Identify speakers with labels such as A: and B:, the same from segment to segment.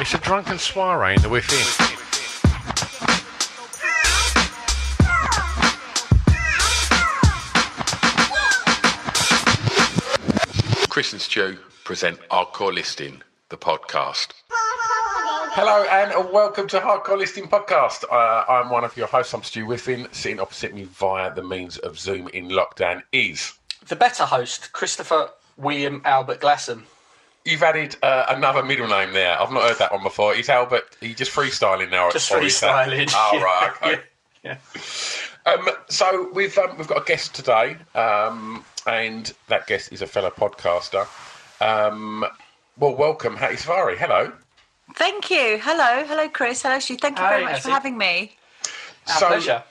A: It's a drunken soiree in the within. Chris and Stu present Hardcore Listening, the podcast. Hello and welcome to Hardcore Listening Podcast. Uh, I'm one of your hosts. I'm Stu Whiffin. Sitting opposite me via the means of Zoom in lockdown is
B: The better host, Christopher William Albert Glassam.
A: You've added uh, another middle name there. I've not heard that one before. Is Albert? Are you just freestyling now?
B: Just
A: or that-
B: freestyling.
A: Oh right, okay.
B: Yeah.
A: Um, so we've um, we've got a guest today, um, and that guest is a fellow podcaster. Um, well, welcome, Hattie Savari. Hello.
C: Thank you. Hello. Hello, Chris. Hello, Stu. Thank you
B: Hi,
C: very much for
B: Hattie.
C: having me.
B: Our
A: So-
B: pleasure.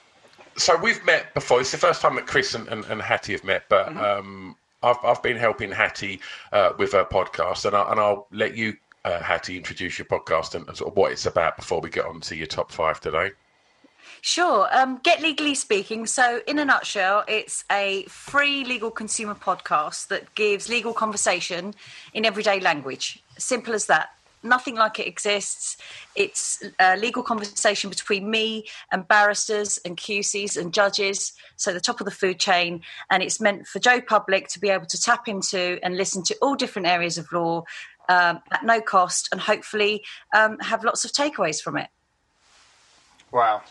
A: So we've met before. It's the first time that Chris and, and, and Hattie have met, but
B: Mm-hmm.
A: I've I've been helping Hattie uh, with her podcast, and, I, and I'll let you, uh, Hattie, introduce your podcast and, and sort of what it's about before we get on to your top five today.
C: Sure. Um, Get Legally Speaking. So, in a nutshell, it's a free legal consumer podcast that gives legal conversation in everyday language. Simple as that. Nothing like it exists. It's a legal conversation between me and barristers and QCs and judges, so the top of the food chain. And it's meant for Joe Public to be able to tap into and listen to all different areas of law um, at no cost and hopefully um, have lots of takeaways from it.
B: Wow.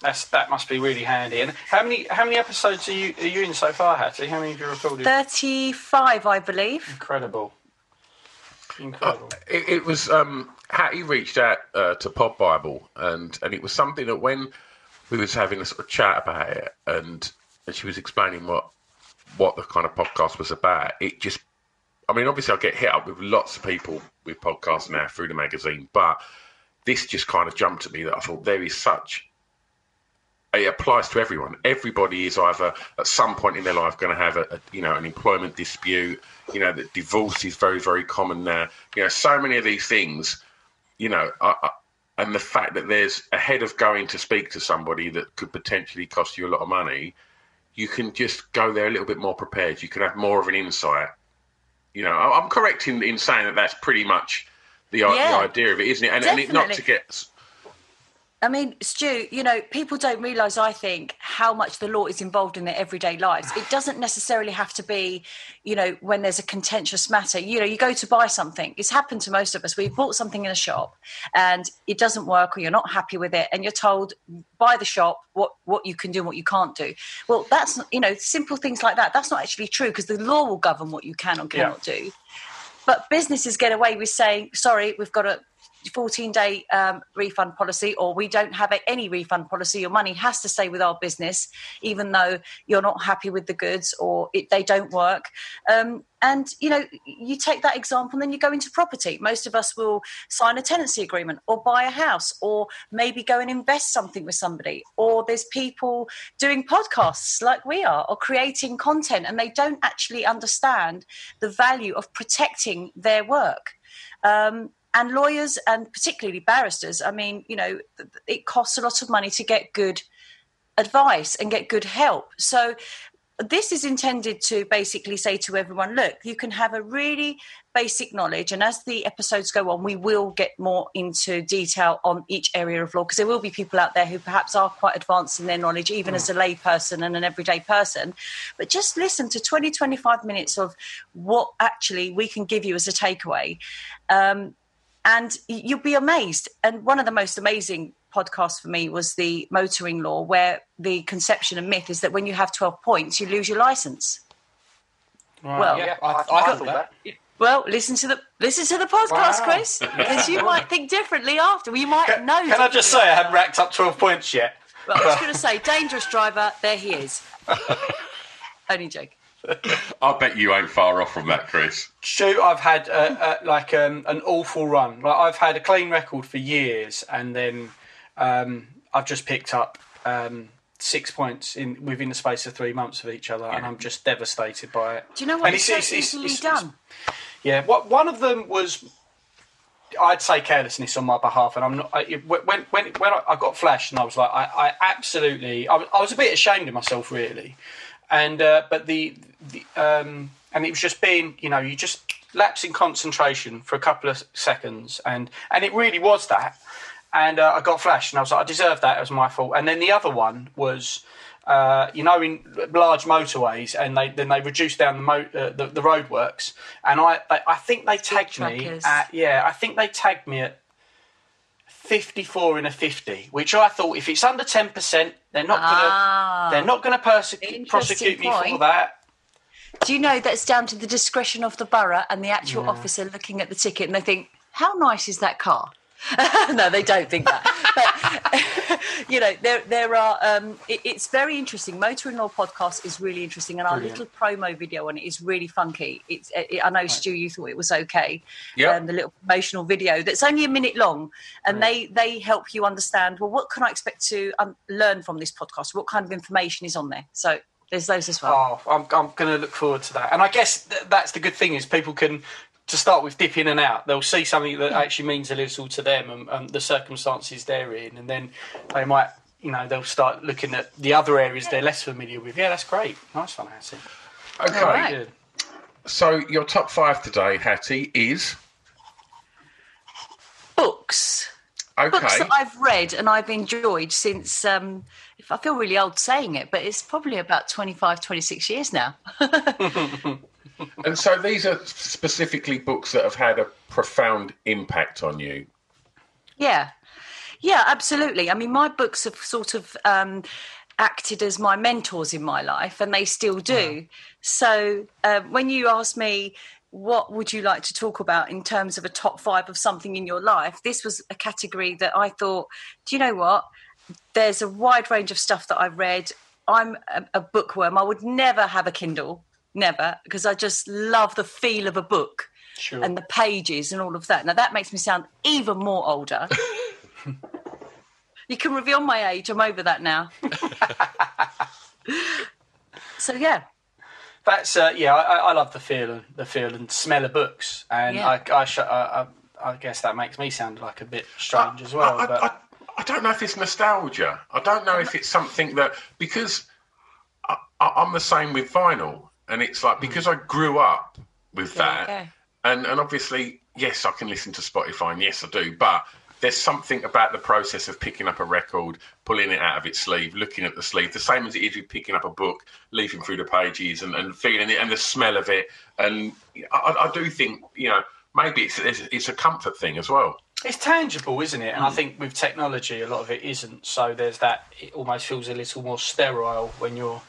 B: That's, that must be really handy. And how many how many episodes are you are you in so far, Hattie? How many have you recorded?
C: 35, I believe.
B: Incredible. Incredible.
A: It, it was um, Hattie reached out uh, to Pod Bible, and and it was something that when we was having a sort of chat about it, and and she was explaining what what the kind of podcast was about. It just, I mean, obviously I get hit up with lots of people with podcasts now through the magazine, but this just kind of jumped at me that I thought there is such. It applies to everyone. Everybody is either at some point in their life going to have a, a you know an employment dispute. You know that divorce is very very common now. You know so many of these things. You know, I, I, and the fact that there's ahead of going to speak to somebody that could potentially cost you a lot of money, you can just go there a little bit more prepared. You can have more of an insight. You know, I- I'm correct in, in saying that that's pretty much the,
C: Yeah,
A: the idea of it, isn't it? And, and it, not to get
C: I mean, Stu, you know, people don't realise, I think, how much the law is involved in their everyday lives. It doesn't necessarily have to be, you know, when there's a contentious matter. You know, you go to buy something. It's happened to most of us. We've bought something in a shop and it doesn't work or you're not happy with it and you're told by the shop what, what you can do and what you can't do. Well, that's, you know, simple things like that. That's not actually true because the law will govern what you can or cannot do. But businesses get away with saying, sorry, we've got a 14 day um, refund policy, or we don't have any refund policy. Your money has to stay with our business, even though you're not happy with the goods or it, they don't work. Um, and you know, you take that example, and then you go into property. Most of us will sign a tenancy agreement, or buy a house, or maybe go and invest something with somebody. Or there's people doing podcasts like we are, or creating content, and they don't actually understand the value of protecting their work. Um, and lawyers and particularly barristers i mean you know it costs a lot of money to get good advice and get good help. So this is intended to basically say to everyone look you can have a really basic knowledge and as the episodes go on we will get more into detail on each area of law because there will be people out there who perhaps are quite advanced in their knowledge even as a lay person and an everyday person. But just listen to 20 25 minutes of what actually we can give you as a takeaway. Um, and you'll be amazed and one of the most amazing podcasts for me was the motoring law, where the conception and myth is that when you have 12 points, you lose your license.
B: Right,
C: Well,
B: yeah,
D: I,
B: I,
D: I,
B: I
D: thought
B: thought
D: that.
C: Well, listen to the listen to the podcast,
B: Wow.
C: Chris, because you might think differently after. You might know.
B: Can I just say I haven't racked up 12 points yet?
C: Well, I was going to say, dangerous driver. There he is. Only joke.
A: I bet you ain't far off from that, Chris.
B: Shoot, I've had uh, uh, like um, an awful run. Like I've had a clean record for years, and then um, I've just picked up um, six points in within the space of three months of each other, and I'm just devastated by it.
C: Do you know what?
B: And
C: It's,
B: it's-
C: so
B: it's- it's-
C: easily
B: it's-
C: done.
B: Yeah, what one of them was, I'd say carelessness on my behalf, and I'm not. I, when when when I I got flashed, and I was like, I, I absolutely, I, was- I was a bit ashamed of myself, really, and uh, but the, the um, and it was just being, you know, you just lapse in concentration for a couple of seconds, and and it really was that, and uh, I got flashed, and I was like, I deserved that. It was my fault. And then the other one was. Uh, you know, in large motorways, and they then they reduce down the mo- uh, the, the roadworks, and I I, I think they tagged me at yeah, I think they tagged me at fifty four in a fifty, which I thought if it's under ten percent, they're not gonna
C: Ah.
B: they're not gonna persecute prosecute me for that.
C: Do you know that's down to the discretion of the borough and the actual officer looking at the ticket and they think, how nice is that car? no, they don't think that. But you know, there there are. Um, it, it's very interesting. Motoring Law podcast is really interesting, and our
B: Brilliant.
C: little promo video on it is really funky. It's. It, I know Stu, you thought it was okay.
A: Yeah.
C: Um, the little promotional video that's only a minute long, and they they help you understand. Well, what can I expect to um, learn from this podcast? What kind of information is on there? So there's those as well.
B: Oh, I'm I'm going to look forward to that. And I guess th- that's the good thing is people can. To start with, dip in and out. They'll see something that actually means a little to them and, and the circumstances they're in, and then they might, you know, they'll start looking at the other areas they're less familiar with. Yeah, that's great. Nice one, Hattie.
A: Okay,
C: All right.
B: Good.
A: so your top five today, Hattie, is
C: Books.
A: okay.
C: books that I've read and I've enjoyed since um, if I feel really old saying it, but it's probably about 25, 26 years now.
A: And so these are specifically books that have had a profound impact on you.
C: yeah. Yeah, absolutely. I mean, my books have sort of um, acted as my mentors in my life, and they still do. So uh, when you ask me, what would you like to talk about in terms of a top five of something in your life? This was a category that I thought, do you know what? There's a wide range of stuff that I've read. I'm a, a bookworm. I would never have a Kindle, never, because I just love the feel of a book
B: Sure.
C: and the pages and all of that. Now that makes me sound even more older. you can reveal my age. I'm over that now. so yeah,
B: That's uh, yeah. I, I love the feel and the feel and smell of books, and
C: Yeah.
B: I I, sh- I I I guess that makes me sound like a bit strange as well.
A: I, I-
B: but
A: I, I don't know if it's nostalgia. I don't know if it's something that because I, I, I'm the same with vinyl, and it's like mm. because I grew up with that,
C: yeah.
A: and and obviously yes, I can listen to Spotify, and yes, I do, but. There's something about the process of picking up a record, pulling it out of its sleeve, looking at the sleeve, the same as it is with picking up a book, leafing through the pages, and, and feeling it, and the smell of it. And I, I do think, you know, maybe it's, it's it's a comfort thing as well.
B: it's tangible, isn't it? And I mm. think with technology, a lot of it isn't. So there's that. It almost feels a little more sterile when you're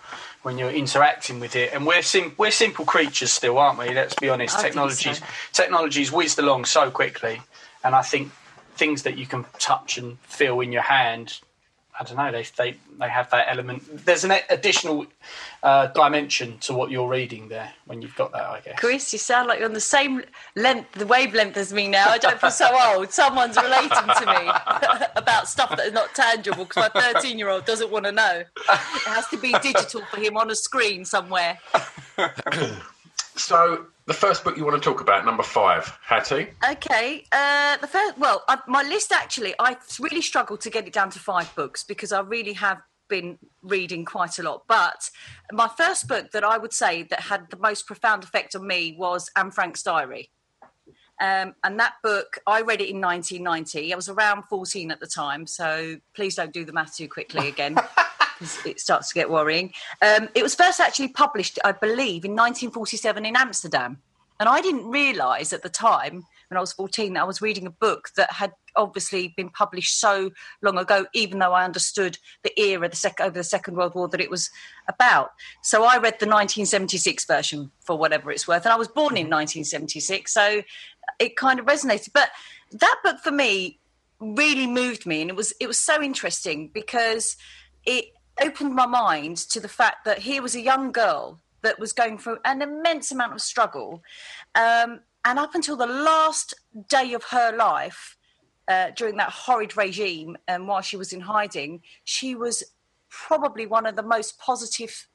B: when you're interacting with it. And we're sim- we're simple creatures still, aren't we? Let's be honest.
C: I think
B: Technology's
C: so.
B: technology's whizzed along so quickly, and I think things that you can touch and feel in your hand. I don't know. They they they have that element. There's an additional uh, dimension to what you're reading there when you've got that. I guess.
C: Chris, you sound like you're on the same length, the wavelength as me now. I don't feel so old. Someone's relating to me about stuff that is not tangible because my 13 year old doesn't want to know. It has to be digital for him on a screen somewhere.
A: So, the first book you want to talk about, number five, Hattie.
C: Okay, uh, the first, well, I, my list actually, I really struggled to get it down to five books because I really have been reading quite a lot. But my first book that I would say that had the most profound effect on me was Anne Frank's Diary. Um, and that book, I read it in 1990. I was around 14 at the time, so please don't do the math too quickly again. It starts to get worrying. Um, it was first actually published, I believe, in 1947 in Amsterdam. And I didn't realise at the time, when I was 14, that I was reading a book that had obviously been published so long ago, even though I understood the era the sec- over the Second World War that it was about. So I read the 1976 version for whatever it's worth. And I was born in 1976. So it kind of resonated. But that book for me really moved me. And it was, it was so interesting because it opened my mind to the fact that here was a young girl that was going through an immense amount of struggle. Um, and up until the last day of her life, uh, during that horrid regime and while she was in hiding, she was probably one of the most positive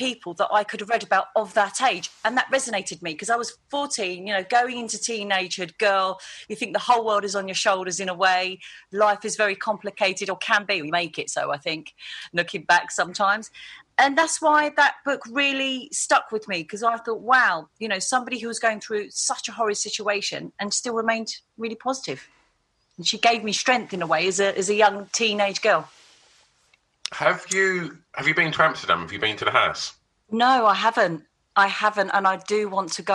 C: people that I could have read about of that age. And that resonated me because I was 14, you know, going into teenagehood, girl, you think the whole world is on your shoulders in a way. Life is very complicated or can be. We make it so, I think, looking back sometimes. And that's why that book really stuck with me because I thought, wow, you know, somebody who was going through such a horrid situation and still remained really positive. And she gave me strength in a way as a, as a young teenage girl.
A: Have you have you been to Amsterdam? Have you been to the house?
C: No, I haven't. I haven't, and I do want to go.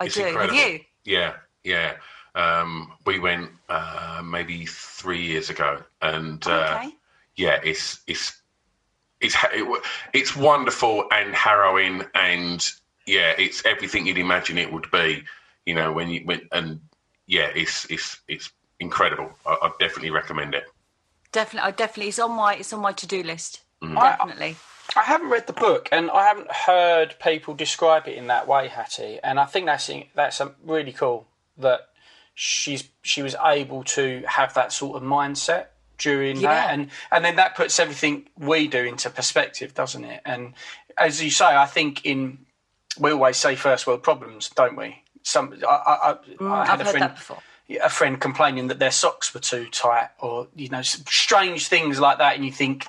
C: I
A: It's
C: do.
A: incredible.
C: Have you?
A: Yeah, yeah. Um, we went uh, maybe three years ago, and uh,
C: Okay.
A: yeah, it's it's it's it, it's wonderful and harrowing, and yeah, it's everything you'd imagine it would be. You know, when you went and yeah, it's it's it's incredible. I, I definitely recommend it.
C: Definitely, I definitely. It's on my it's on my to do list.
A: Mm.
C: Definitely.
B: I haven't read the book, and I haven't heard people describe it in that way, Hattie. And I think that's that's um, really cool that she's she was able to have that sort of mindset during that, and and then that puts everything we do into perspective, doesn't it? And as you say, I think in we always say first world problems, don't we? Some I, I, I, I had
C: Mm, I've
B: a
C: heard
B: friend
C: that before.
B: A friend complaining that their socks were too tight, or you know, strange things like that, and you think,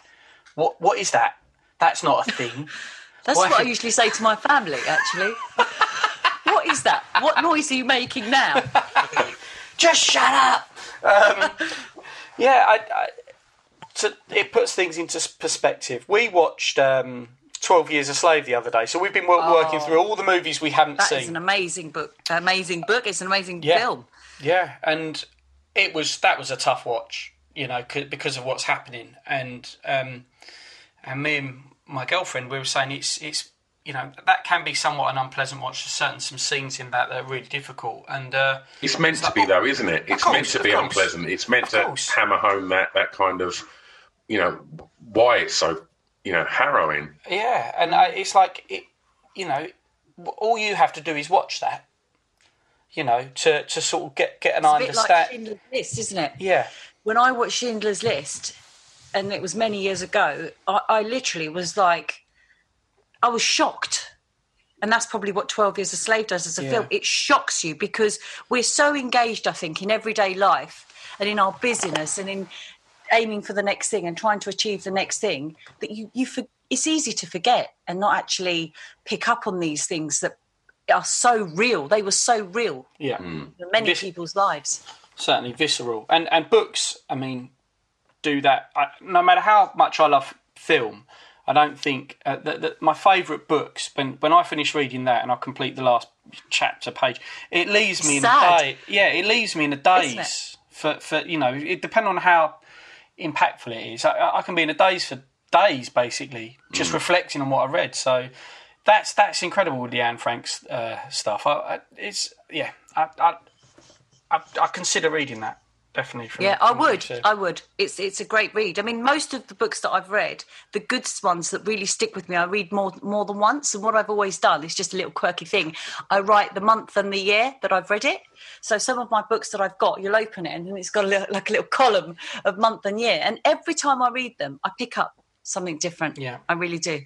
B: what what is that? That's not a thing.
C: That's
B: Why-
C: what I usually say to my family. Actually, what is that? What noise are you making now?
B: Just shut up. Um, yeah, I, I, so it puts things into perspective. We watched um, Twelve Years a Slave the other day, so we've been wo- working through all the movies we haven't
C: Oh. That
B: seen.
C: is an amazing book. Amazing book. It's an amazing
B: Yeah.
C: film.
B: Yeah, and it was that was a tough watch, you know, c- because of what's happening. And um, and me and my girlfriend, we were saying it's it's you know that can be somewhat an unpleasant watch. There's certain some scenes in that that are really difficult. And uh,
A: It's meant to be though, isn't it? It's
B: course,
A: meant to be unpleasant. It's meant
B: Of
A: to
B: course.
A: hammer home that that kind of, you know, why it's so, you know, harrowing.
B: yeah, and I, it's like it, you know, all you have to do is watch that. You know, to to sort of get get an
C: It's a bit like
B: understand.
C: Schindler's List, isn't it?
B: yeah,
C: When I watched Schindler's List, and it was many years ago, I, I literally was like, I was shocked. And that's probably what 12 Years a Slave does as a
B: Yeah.
C: film. It shocks you because we're so engaged, I think, in everyday life and in our busyness and in aiming for the next thing and trying to achieve the next thing that you, you for, it's easy to forget and not actually pick up on these things that are so real. They were so real
B: yeah.
C: in many
B: This-
C: people's lives.
B: certainly visceral and and books i mean do that I, no matter how much i love film i don't think uh, that, that my favorite books when when i finish reading that and i complete the last chapter page it leaves me in a day yeah it leaves me in a daze for for you know it depending on how impactful it is. I, I can be in a daze for days basically just reflecting on what i read. So that's that's incredible with the Anne Frank's uh, stuff. I, I, it's yeah, I, I I, I consider reading that definitely. From,
C: Yeah, I
B: from what you
C: would. I would. It's it's a great read. I mean, most of the books that I've read, the good ones that really stick with me, I read more more than once. And what I've always done is just a little quirky thing. I write the month and the year that I've read it. So some of my books that I've got, you'll open it and it's got a little, like a little column of month and year. And every time I read them, I pick up something different.
B: Yeah.
C: I really do.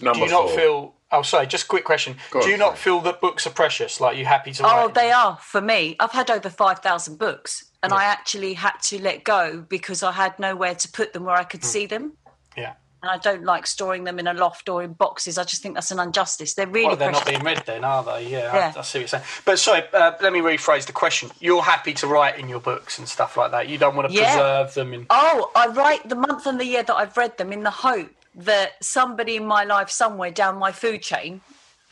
A: Number
B: Do you not feel? Oh, sorry. Just a quick question.
A: Go
B: Do
A: on,
B: you not
A: sorry.
B: feel that books are precious? Like you happy to?
C: Oh,
B: write?
C: they are for me. I've had over five thousand books, and I actually had to let go because I had nowhere to put them where I could
B: Hmm.
C: see them.
B: Yeah.
C: And I don't like storing them in a loft or in boxes. I just think that's an injustice. They're really
B: Well, they're not being read then, are they? Yeah,
C: Yeah.
B: I, I see what you're saying. But sorry, uh, let me rephrase the question. You're happy to write in your books and stuff like that. You don't want to
C: Yeah.
B: preserve them in.
C: Oh, I write the month and the year that I've read them in the hope that somebody in my life somewhere down my food chain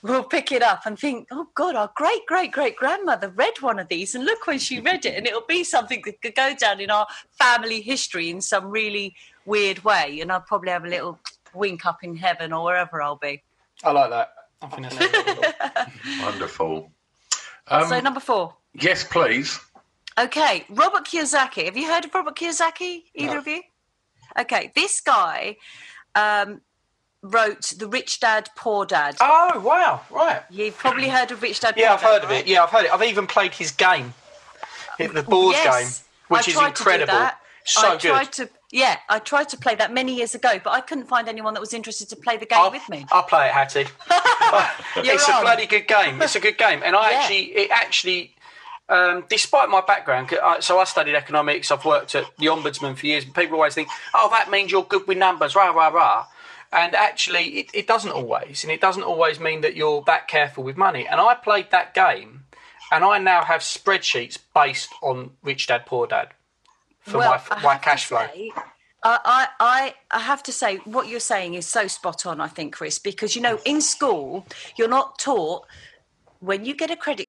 C: will pick it up and think, oh God, our great great great grandmother read one of these and look when she read it. And it'll be something that could go down in our family history in some really weird way. And I'll probably have a little wink up in heaven or wherever I'll be.
B: I like that. I think that's.
A: Wonderful. Um,
C: so, number four.
A: yes, please.
C: Okay, Robert Kiyosaki. Have you heard of Robert Kiyosaki? Either
B: No.
C: of you? Okay, this guy um, wrote The Rich Dad, Poor Dad.
B: Oh wow! Right.
C: You've probably heard of Rich Dad.
B: Yeah, I've
C: Dad,
B: heard of
C: right?
B: it. Yeah, I've heard it. I've even played his game, the board
C: Yes,
B: game, which
C: I
B: is
C: tried
B: incredible.
C: To do that.
B: So
C: I
B: good.
C: to. Yeah, I tried to play that many years ago, but I couldn't find anyone that was interested to play the game
B: I'll,
C: with me.
B: I'll play it, Hattie.
C: You're
B: it's a bloody good game. It's a good game, and I
C: Yeah.
B: actually, it actually, um, despite my background, I, so I studied economics. I've worked at the ombudsman for years, and people always think, "Oh, that means you're good with numbers." Rah rah rah. And actually, it, it doesn't always, and it doesn't always mean that you're that careful with money. And I played that game, and I now have spreadsheets based on Rich Dad Poor Dad for
C: well,
B: my, my cash flow.
C: say, I, I, I, I have to say, what you're saying is so spot on, I think, Chris, because, you know, in school, you're not taught when you get a credit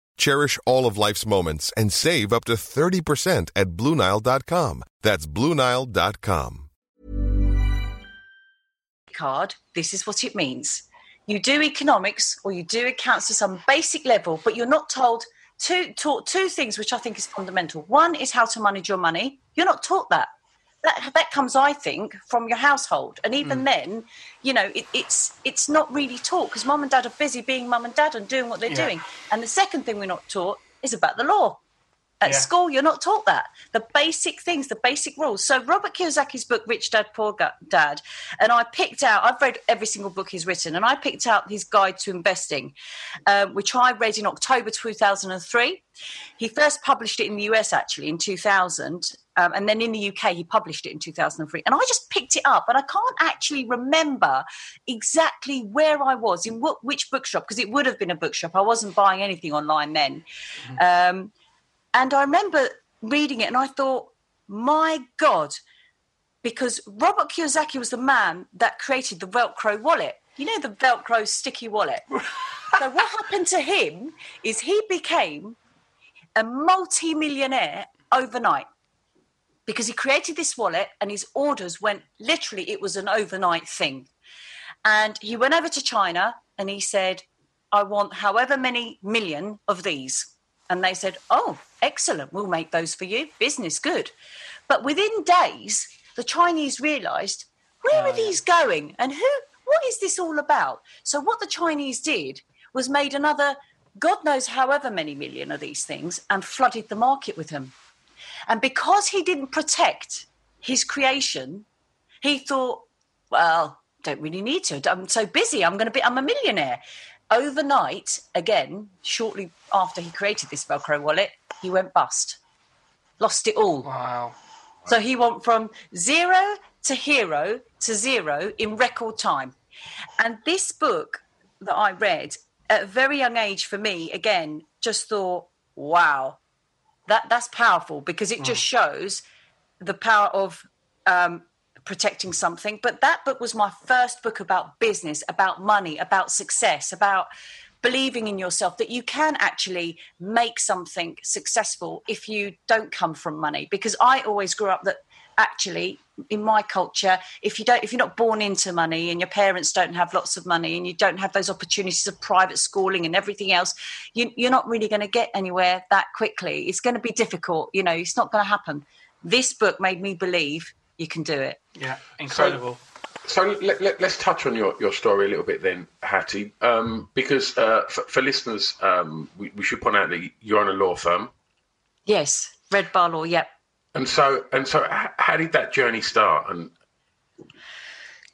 E: Cherish all of life's moments and save up to 30% at BlueNile.com. That's BlueNile.com.
C: card, this is what it means. You do economics or you do accounts to some basic level, but you're not told two taught two things which I think is fundamental. One is how to manage your money. You're not taught that. That that comes, I think, from your household, and even mm. then, you know, it, it's it's not really taught because mum and dad are busy being mum and dad and doing what they're
B: Yeah.
C: doing. And the second thing we're not taught is about the law. At
B: Yeah.
C: school, you're not taught that. The basic things, the basic rules. So, Robert Kiyosaki's book, Rich Dad, Poor Dad, and I picked out, I've read every single book he's written, and I picked out his guide to investing, um, which I read in October 2003. He first published it in the US actually in 2000. Um, and then in the UK, he published it in 2003. And I just picked it up, and I can't actually remember exactly where I was, in what, which bookshop, because it would have been a bookshop. I wasn't buying anything online then. Um, and I remember reading it and I thought, my God, because Robert Kiyosaki was the man that created the Velcro wallet. You know, the Velcro sticky wallet. so, what happened to him is he became a multi millionaire overnight. because he created this wallet and his orders went literally, it was an overnight thing. And he went over to China and he said, I want however many million of these. And they said, Oh, excellent, we'll make those for you. Business good. But within days, the Chinese realized, where are oh, these going? And who what is this all about? So what the Chinese did was made another God knows however many million of these things and flooded the market with them. And because he didn't protect his creation, he thought, well, don't really need to. I'm so busy. I'm going to be, I'm a millionaire. Overnight, again, shortly after he created this Velcro wallet, he went bust, lost it all.
B: Wow.
C: So he went from zero to hero to zero in record time. And this book that I read at a very young age for me, again, just thought, wow, that that's powerful because it just shows the power of um, protecting something. But that book was my first book about business, about money, about success, about believing in yourself that you can actually make something successful if you don't come from money. Because I always grew up that actually in my culture if you don't if you're not born into money and your parents don't have lots of money and you don't have those opportunities of private schooling and everything else you, you're not really going to get anywhere that quickly it's going to be difficult you know it's not going to happen this book made me believe you can do it
B: Yeah, incredible.
A: So let, let, us touch on your, your story a little bit then, Hattie, um, because uh, for, for listeners, um, we, we should point out that you're on a law firm.
C: yes red bar law yep
A: And so, and so, h- how did that journey start? And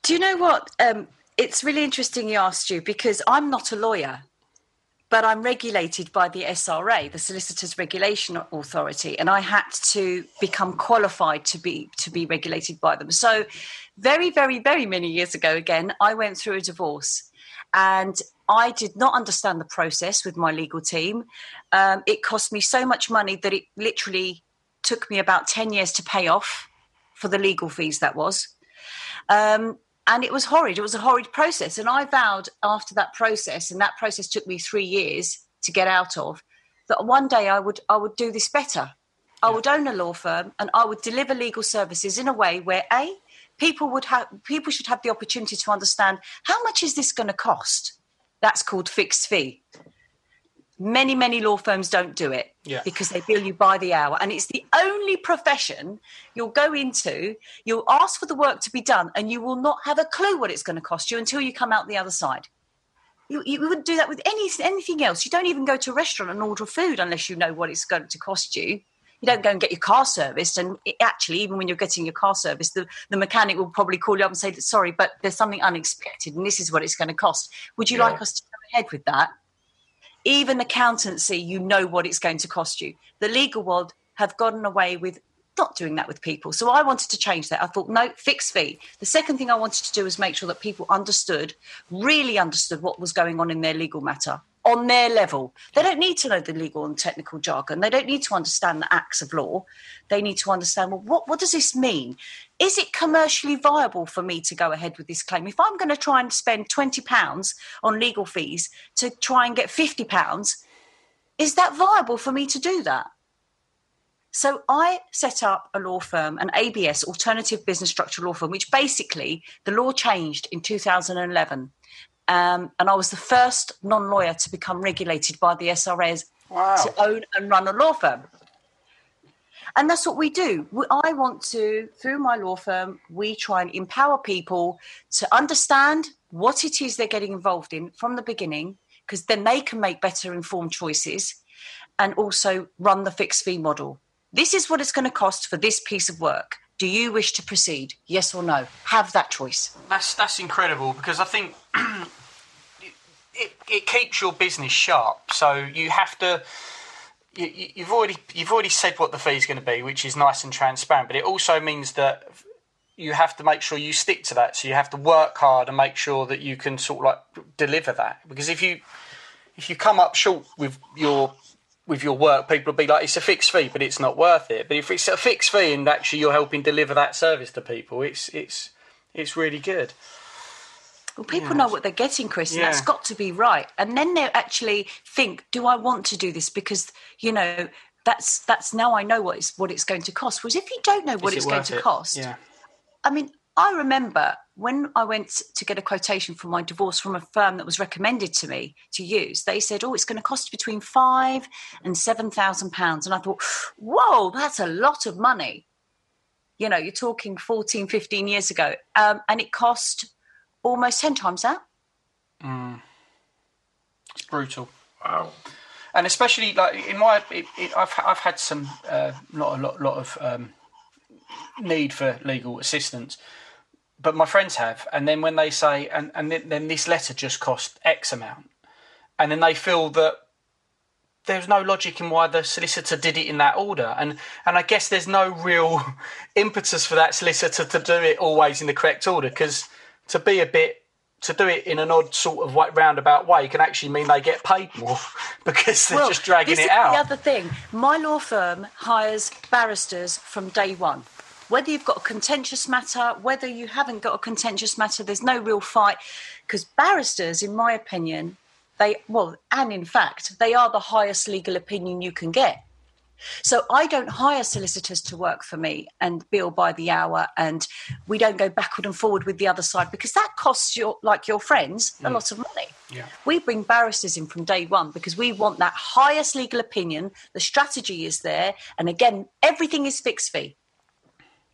C: Do you know what? Um, it's really interesting you asked you because I'm not a lawyer, but I'm regulated by the SRA, the Solicitors Regulation Authority, and I had to become qualified to be to be regulated by them. So, very, very, very many years ago, again, I went through a divorce, and I did not understand the process with my legal team. Um, it cost me so much money that it literally took me about ten years to pay off for the legal fees. That was. Um, and it was horrid. It was a horrid process. And I vowed after that process, and that process took me three years to get out of, that one day I would I would do this better. I would own a law firm and I would deliver legal services in a way where a people would have people should have the opportunity to understand how much is this going to cost. That's called fixed fee. Many, many law firms don't do it
B: Yeah.
C: because they bill you by the hour. And it's the only profession you'll go into, you'll ask for the work to be done, and you will not have a clue what it's going to cost you until you come out the other side. You, you wouldn't do that with any, anything else. You don't even go to a restaurant and order food unless you know what it's going to cost you. You don't go and get your car serviced. And it, actually, even when you're getting your car serviced, the, the mechanic will probably call you up and say, Sorry, but there's something unexpected and this is what it's going to cost. Would you
A: Yeah.
C: like us to go ahead with that? Even accountancy, you know what it's going to cost you. The legal world have gotten away with not doing that with people. So I wanted to change that. I thought, no, fixed fee. The second thing I wanted to do was make sure that people understood, really understood what was going on in their legal matter on their level. They don't need to know the legal and technical jargon. They don't need to understand the acts of law. They need to understand, well, what, what does this mean? Is it commercially viable for me to go ahead with this claim? If I'm going to try and spend £20 on legal fees to try and get £50, is that viable for me to do that? So I set up a law firm, an ABS, Alternative Business Structure Law Firm, which basically the law changed in 2011. Um, and I was the first non lawyer to become regulated by the SRAs
B: Wow.
C: to own and run a law firm. And that's what we do. We, I want to, through my law firm, we try and empower people to understand what it is they're getting involved in from the beginning, because then they can make better informed choices and also run the fixed fee model. This is what it's going to cost for this piece of work. Do you wish to proceed? Yes or no? Have that choice.
B: That's that's incredible because I think it, it keeps your business sharp. So you have to. You, you've already you've already said what the fee is going to be, which is nice and transparent. But it also means that you have to make sure you stick to that. So you have to work hard and make sure that you can sort of like deliver that. Because if you if you come up short with your with your work, people will be like, it's a fixed fee, but it's not worth it. But if it's a fixed fee and actually you're helping deliver that service to people, it's it's it's really good.
C: Well, people know what they're getting, Chris, and
B: Yeah.
C: that's got to be right. And then they actually think, do I want to do this? Because, you know, that's that's now I know what it's what it's going to cost. Whereas if you don't know what
B: Is
C: it's
B: it
C: going
B: worth
C: to
B: it?
C: cost,
B: Yeah.
C: I mean, I remember when I went to get a quotation for my divorce from a firm that was recommended to me to use, they said, Oh, it's going to cost between five and seven thousand pounds. And I thought, Whoa, that's a lot of money. You know, you're talking 14, 15 years ago. Um, and it cost almost 10 times that.
B: It's brutal.
A: Wow.
B: and especially like in my, it, it, I've I've had some uh, not a lot lot of um, need for legal assistance, but my friends have, and then when they say, and and then, then this letter just cost X amount, and then they feel that there's no logic in why the solicitor did it in that order, and and I guess there's no real impetus for that solicitor to do it always in the correct order, because to be a bit to do it in an odd sort of way, roundabout way can actually mean they get paid more because they're just dragging
C: this
B: it
C: is
B: out.
C: The other thing, my law firm hires barristers from day one. Whether you've got a contentious matter, whether you haven't got a contentious matter, there's no real fight. Because barristers, in my opinion, they, well, and in fact, they are the highest legal opinion you can get. So I don't hire solicitors to work for me and bill by the hour, and we don't go backward and forward with the other side because that costs your like your friends a mm. lot of money.
B: Yeah.
C: We bring barristers in from day one because we want that highest legal opinion. The strategy is there, and again, everything is fixed fee.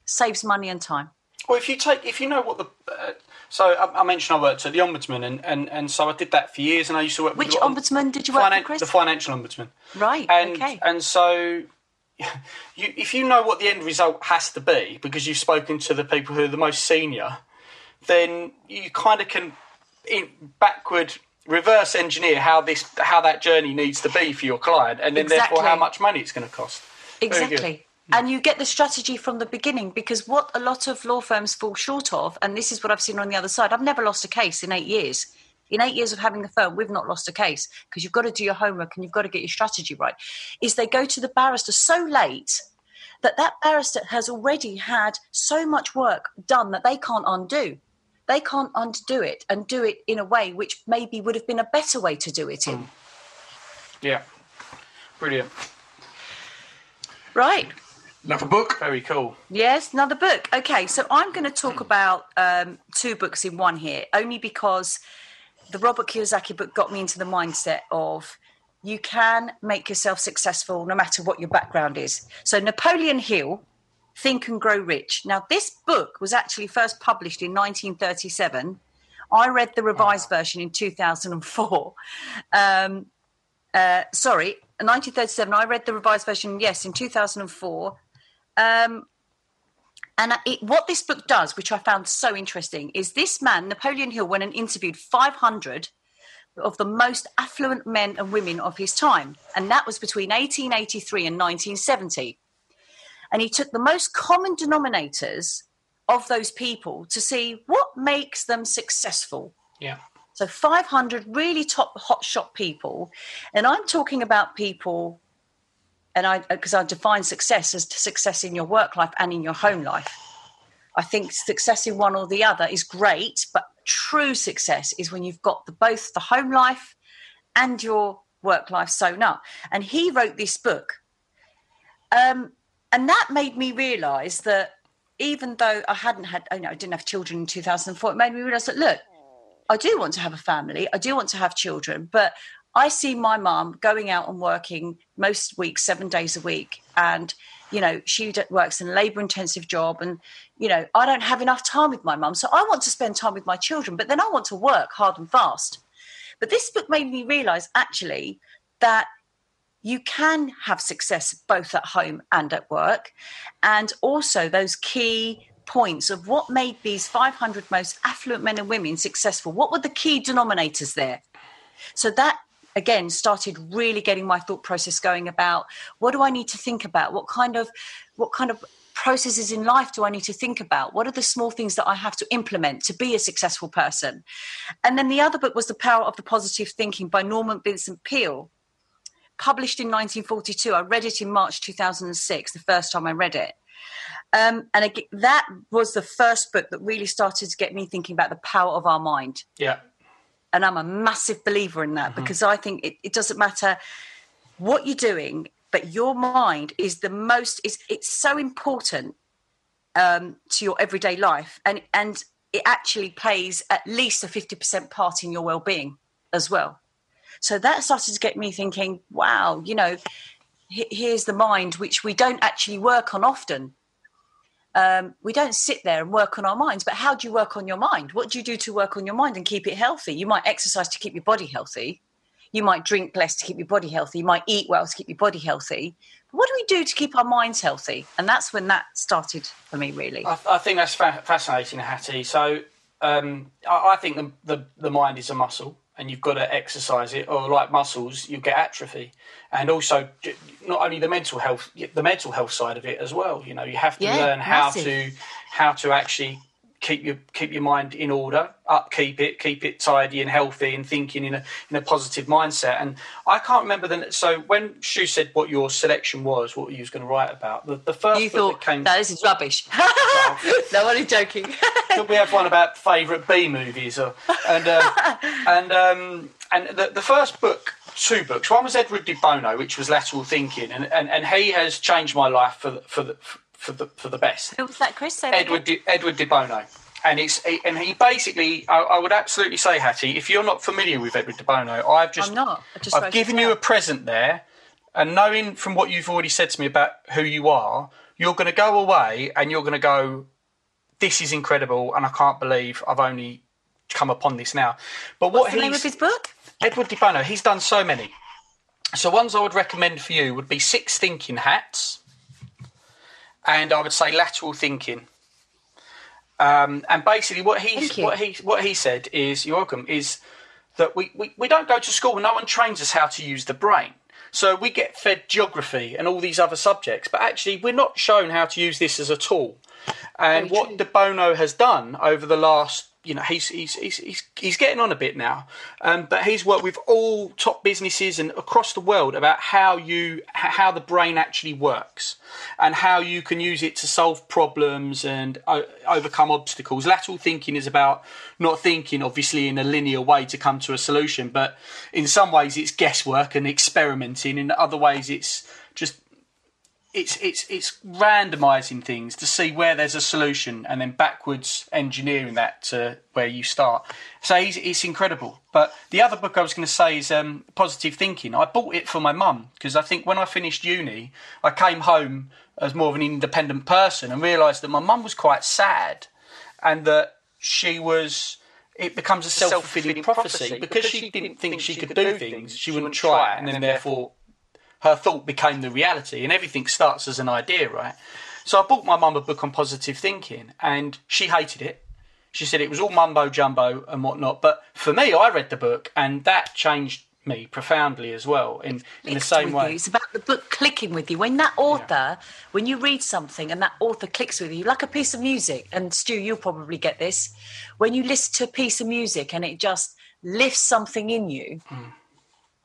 C: Saves money and time.
B: Well, if you take, if you know what the, uh, so I, I mentioned I worked at the ombudsman, and, and, and so I did that for years, and I used to work.
C: Which
B: with
C: ombudsman did you work
B: finan-
C: for, Chris?
B: The financial ombudsman.
C: Right,
B: And
C: okay.
B: and so, you, if you know what the end result has to be because you've spoken to the people who are the most senior, then you kind of can, in backward reverse engineer how this how that journey needs to be for your client, and then therefore how much money it's going to cost.
C: Exactly. Mm. And you get the strategy from the beginning because what a lot of law firms fall short of, and this is what I've seen on the other side, I've never lost a case in eight years. In eight years of having the firm, we've not lost a case because you've got to do your homework and you've got to get your strategy right. Is they go to the barrister so late that that barrister has already had so much work done that they can't undo. They can't undo it and do it in a way which maybe would have been a better way to do it in. Mm.
B: Yeah, brilliant,
C: Right.
A: Another book?
B: very cool.
C: Yes, another book. Okay, so I'm going to talk about um, two books in one here, only because the Robert Kiyosaki book got me into the mindset of you can make yourself successful no matter what your background is. So, Napoleon Hill, Think and Grow Rich. Now, this book was actually first published in 1937. I read the revised version in 2004. Um, uh, sorry, 1937. I read the revised version, yes, in 2004. Um, and it, what this book does, which I found so interesting, is this man, Napoleon Hill, went and interviewed 500 of the most affluent men and women of his time. And that was between 1883 and 1970. And he took the most common denominators of those people to see what makes them successful.
B: Yeah,
C: So 500 really top hotshot people, and I'm talking about people, and I because I define success as success in your work life and in your home life. I think success in one or the other is great, but true success is when you've got the, both the home life and your work life sewn up. And he wrote this book, um, and that made me realise that even though I hadn't had, you know, I didn't have children in 2004, it made me realise that look, I do want to have a family. I do want to have children, but I see my mum going out and working most weeks, seven days a week, and you know she works in a labour-intensive job, and you know I don't have enough time with my mum, so I want to spend time with my children, but then I want to work hard and fast. But this book made me realise actually that you can have success both at home and at work, and also those key points of what made these 500 most affluent men and women successful. What were the key denominators there? So that again started really getting my thought process going about what do I need to think about? What kind of what kind of processes in life do I need to think about? What are the small things that I have to implement to be a successful person? And then the other book was The Power of the Positive Thinking by Norman Vincent Peale published in 1942. I read it in March 2006, the first time I read it. Um, and again, that was the first book that really started to get me thinking about the power of our mind.
B: yeah,
C: And I'm a massive believer in that because I think it, it doesn't matter what you're doing, but your mind is the most. is It's so important um, to your everyday life, and and it actually plays at least a fifty percent part in your well-being as well. So that started to get me thinking. Wow, you know, here's the mind which we don't actually work on often. Um, we don't sit there and work on our minds, but how do you work on your mind? What do you do to work on your mind and keep it healthy? You might exercise to keep your body healthy. You might drink less to keep your body healthy. You might eat well to keep your body healthy. But what do we do to keep our minds healthy? And that's when that started for me, really.
B: I, I think that's fa- fascinating, Hattie. So um, I, I, think the, the, the mind is a muscle and you've got to exercise it, or like muscles, you get atrophy, and also not only the mental health, the mental health side of it as well. You know, you have to yeah, learn how massive. to how to actually keep your keep your mind in order, upkeep it, keep it tidy and healthy, and thinking in a in a positive mindset. And I can't remember the so when Stu said what your selection was, what you was going to write about. The, the first
C: you thought that came. No, this is rubbish. no, only joking.
B: Could we have one about favourite B movies? Or, and uh, and um, and the, the first book two books. One was Edward de Bono, which was lateral thinking, and, and, and he has changed my life for the, for the, for the for the best.
C: Who was that, Chris? Say
B: Edward De, Edward de Bono. And it's and he basically, I, I, would absolutely say, Hattie, if you're not familiar with Edward de Bono, I've just,
C: I'm not.
B: I just I've given you a present there, and knowing from what you've already said to me about who you are, you're going to go away and you're going to go, this is incredible, and I can't believe I've only come upon this now.
C: But What's what the name of his book?
B: Edward de Bono. He's done so many. So ones I would recommend for you would be Six Thinking Hats and I would say lateral thinking. Um, and basically, what he what he what he said is, "You're welcome." Is that we, we, we don't go to school. and No one trains us how to use the brain. So we get fed geography and all these other subjects, but actually we're not shown how to use this as a tool. And what. De Bono has done over the last you know he's he's he's he's, he's getting on a bit now, um, but he's worked with all top businesses and across the world about how you how the brain actually works and how you can use it to solve problems and uh, overcome obstacles. Lateral thinking is about not thinking obviously in a linear way to come to a solution, but in some ways it's guesswork and experimenting. In other ways it's just it's it's it's randomizing things to see where there's a solution and then backwards engineering that to where you start. So it's, it's incredible. But the other book I was going to say is um, Positive Thinking. I bought it for my mum because I think when I finished uni, I came home as more of an independent person and realised that my mum was quite sad and that she was. It becomes a self fulfilling prophecy because she didn't think she could do things, she wouldn't try and then therefore her thought became the reality, and everything starts as an idea, right? So I bought my mum a book on positive thinking, and she hated it. She said it was all mumbo jumbo and whatnot. But for me, I read the book, and that changed me profoundly as well. In in the same way,
C: you. it's about the book clicking with you. When that author, yeah. when you read something and that author clicks with you, like a piece of music. And Stu, you'll probably get this. When you listen to a piece of music and it just lifts something in you, mm.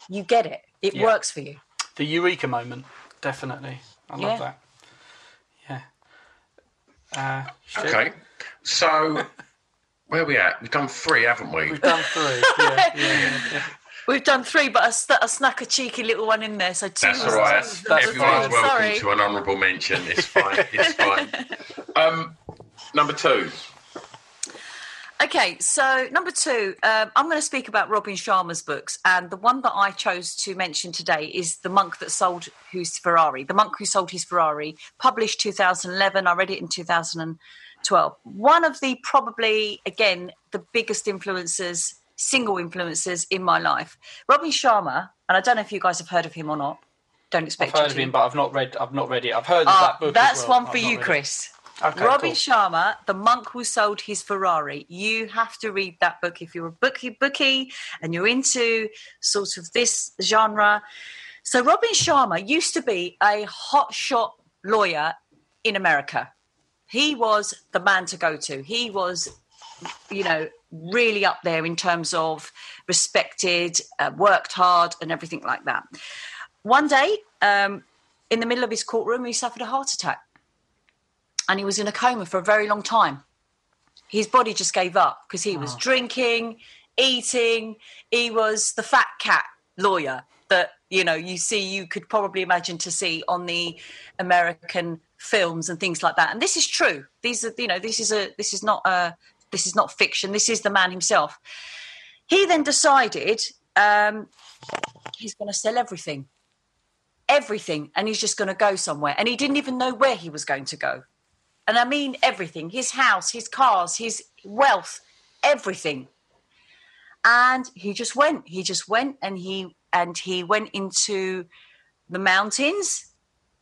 C: you get it. It yeah. works for you
B: the eureka moment, definitely. I love yeah. that.
A: Yeah. Uh, okay, so where are we at? We've done three, haven't we?
B: We've done three. yeah, yeah, yeah.
C: We've done three, but I, I, snuck a cheeky little one in there. So two.
A: That's all right. That's Everyone's welcome Sorry. to an honourable mention. It's fine. It's fine. Um, number two.
C: Okay, so number two, um, I'm going to speak about Robin Sharma's books, and the one that I chose to mention today is "The Monk That Sold His Ferrari." The Monk Who Sold His Ferrari, published 2011. I read it in 2012. One of the probably again the biggest influences, single influences in my life. Robin Sharma, and I don't know if you guys have heard of him or not. Don't expect.
B: I've heard of him, but I've not read. I've not read it. I've heard of uh, that book.
C: That's
B: well.
C: one for you, Chris.
B: It. Okay,
C: Robin
B: cool.
C: Sharma, The Monk Who Sold His Ferrari. You have to read that book if you're a bookie bookie and you're into sort of this genre. So Robin Sharma used to be a hotshot lawyer in America. He was the man to go to. He was, you know, really up there in terms of respected, uh, worked hard, and everything like that. One day, um, in the middle of his courtroom, he suffered a heart attack and he was in a coma for a very long time. His body just gave up because he was oh. drinking, eating. He was the fat cat lawyer that you know you see you could probably imagine to see on the american films and things like that. And this is true. These are you know this is a this is not a this is not fiction. This is the man himself. He then decided um, he's going to sell everything. Everything. And he's just going to go somewhere. And he didn't even know where he was going to go and i mean everything his house his cars his wealth everything. And he just went he just went and he and he went into the mountains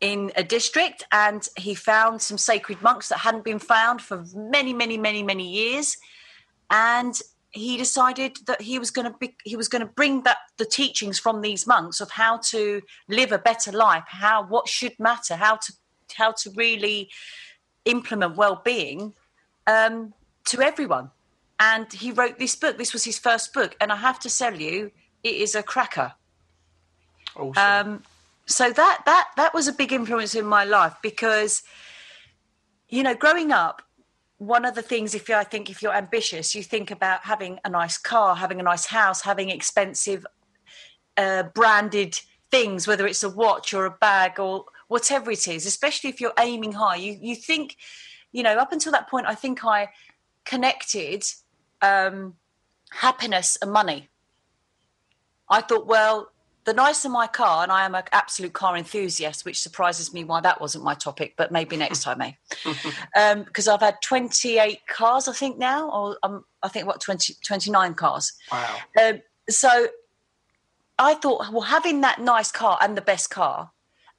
C: in a district and he found some sacred monks that hadn't been found for many many many many years. And he decided that he was going to be he was going to bring back the teachings from these monks of how to live a better life how what should matter how to how to really implement well-being um, to everyone. And he wrote this book. This was his first book. And i have to tell you it is a cracker.
B: Awesome.
C: um, so that that that was a big influence in my life because you know growing up one of the things if you i think if you're ambitious you think about having a nice car having a nice house having expensive uh, branded things whether it's a watch or a bag or whatever it is especially if you're aiming high you you think you know up until that point i think i connected um, happiness and money i thought well the nicer my car, and I am an absolute car enthusiast, which surprises me why that wasn't my topic, but maybe next time, eh? Because um, I've had 28 cars, I think now, or um, I think what 20, 29 cars.
B: wow.
C: Um, so I thought, well, having that nice car and the best car,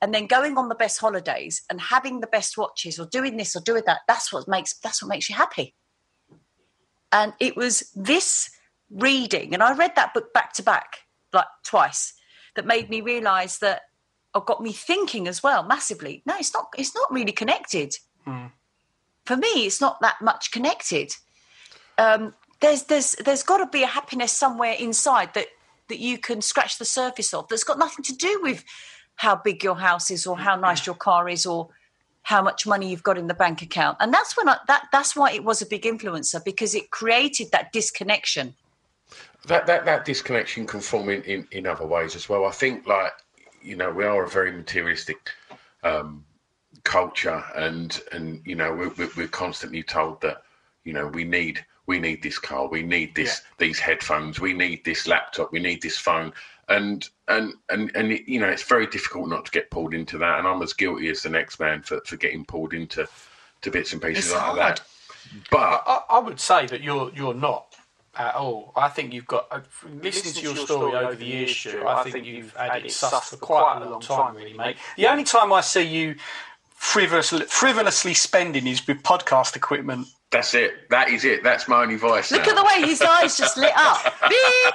C: and then going on the best holidays and having the best watches, or doing this or doing that, that's what makes that's what makes you happy. And it was this reading, and I read that book back to back, like twice that made me realize that or got me thinking as well massively. No it's not it's not really connected. For me it's not that much connected. Um, there's there's there's got to be a happiness somewhere inside that that you can scratch the surface of that's got nothing to do with how big your house is or how nice your car is or how much money you've got in the bank account. And that's when I, that that's why it was a big influencer because it created that disconnection.
A: That that that disconnection can form in, in, in other ways as well. I think like you know we are a very materialistic um, culture, and and you know we're, we're constantly told that you know we need we need this car, we need this these headphones, we need this laptop, we need this phone, and and and and it, you know it's very difficult not to get pulled into that, and I'm as guilty as the next man for for getting pulled into to bits and pieces
C: It's
A: like
C: hard.
A: that. But
B: I, I would say that you're you're not at all. I think you've got uh, from listening to your story over the years, Stu. I think you've had it sus for quite a long time, really, mate. The only time I see you frivolously, frivolously spending is with podcast equipment.
A: That's it. That is it. That's my only voice.
C: Look
A: now.
C: at the way his eyes just lit up. Beep!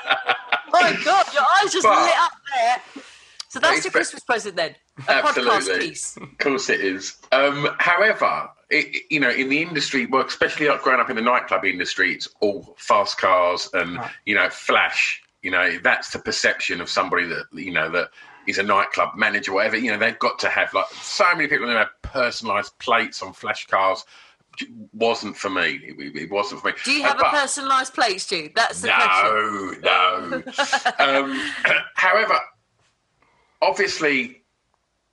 C: My God, your eyes just
A: But-
C: lit up there. So that's your Christmas present then. A podcast
A: Absolutely.
C: piece.
A: Of course it is. Um, however, it, you know, in the industry, well, especially like growing up in the nightclub industry, it's all fast cars and you know, flash. You know, that's the perception of somebody that you know that is a nightclub manager, whatever. You know, they've got to have like so many people who have personalised plates on flash cars. Wasn't for me. It, it wasn't for me.
C: Do you
A: Uh,
C: have a personalised plate, Stu? That's the question.
A: no, no. um, however, obviously,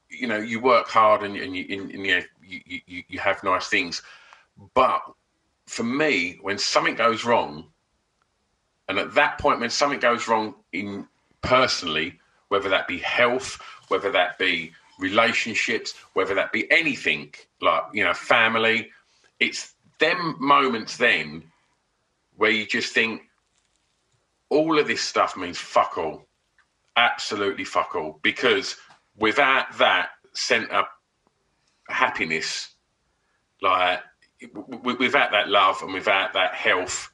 A: you know, you work hard and, and, you, and, and you, know, you, you, you have nice things. But for me, when something goes wrong, and at that point, when something goes wrong in personally, whether that be health, whether that be relationships, whether that be anything like, you know, family, it's them moments then where you just think all of this stuff means fuck all. Absolutely fuck all. Because without that centre happiness, like without that love and without that health,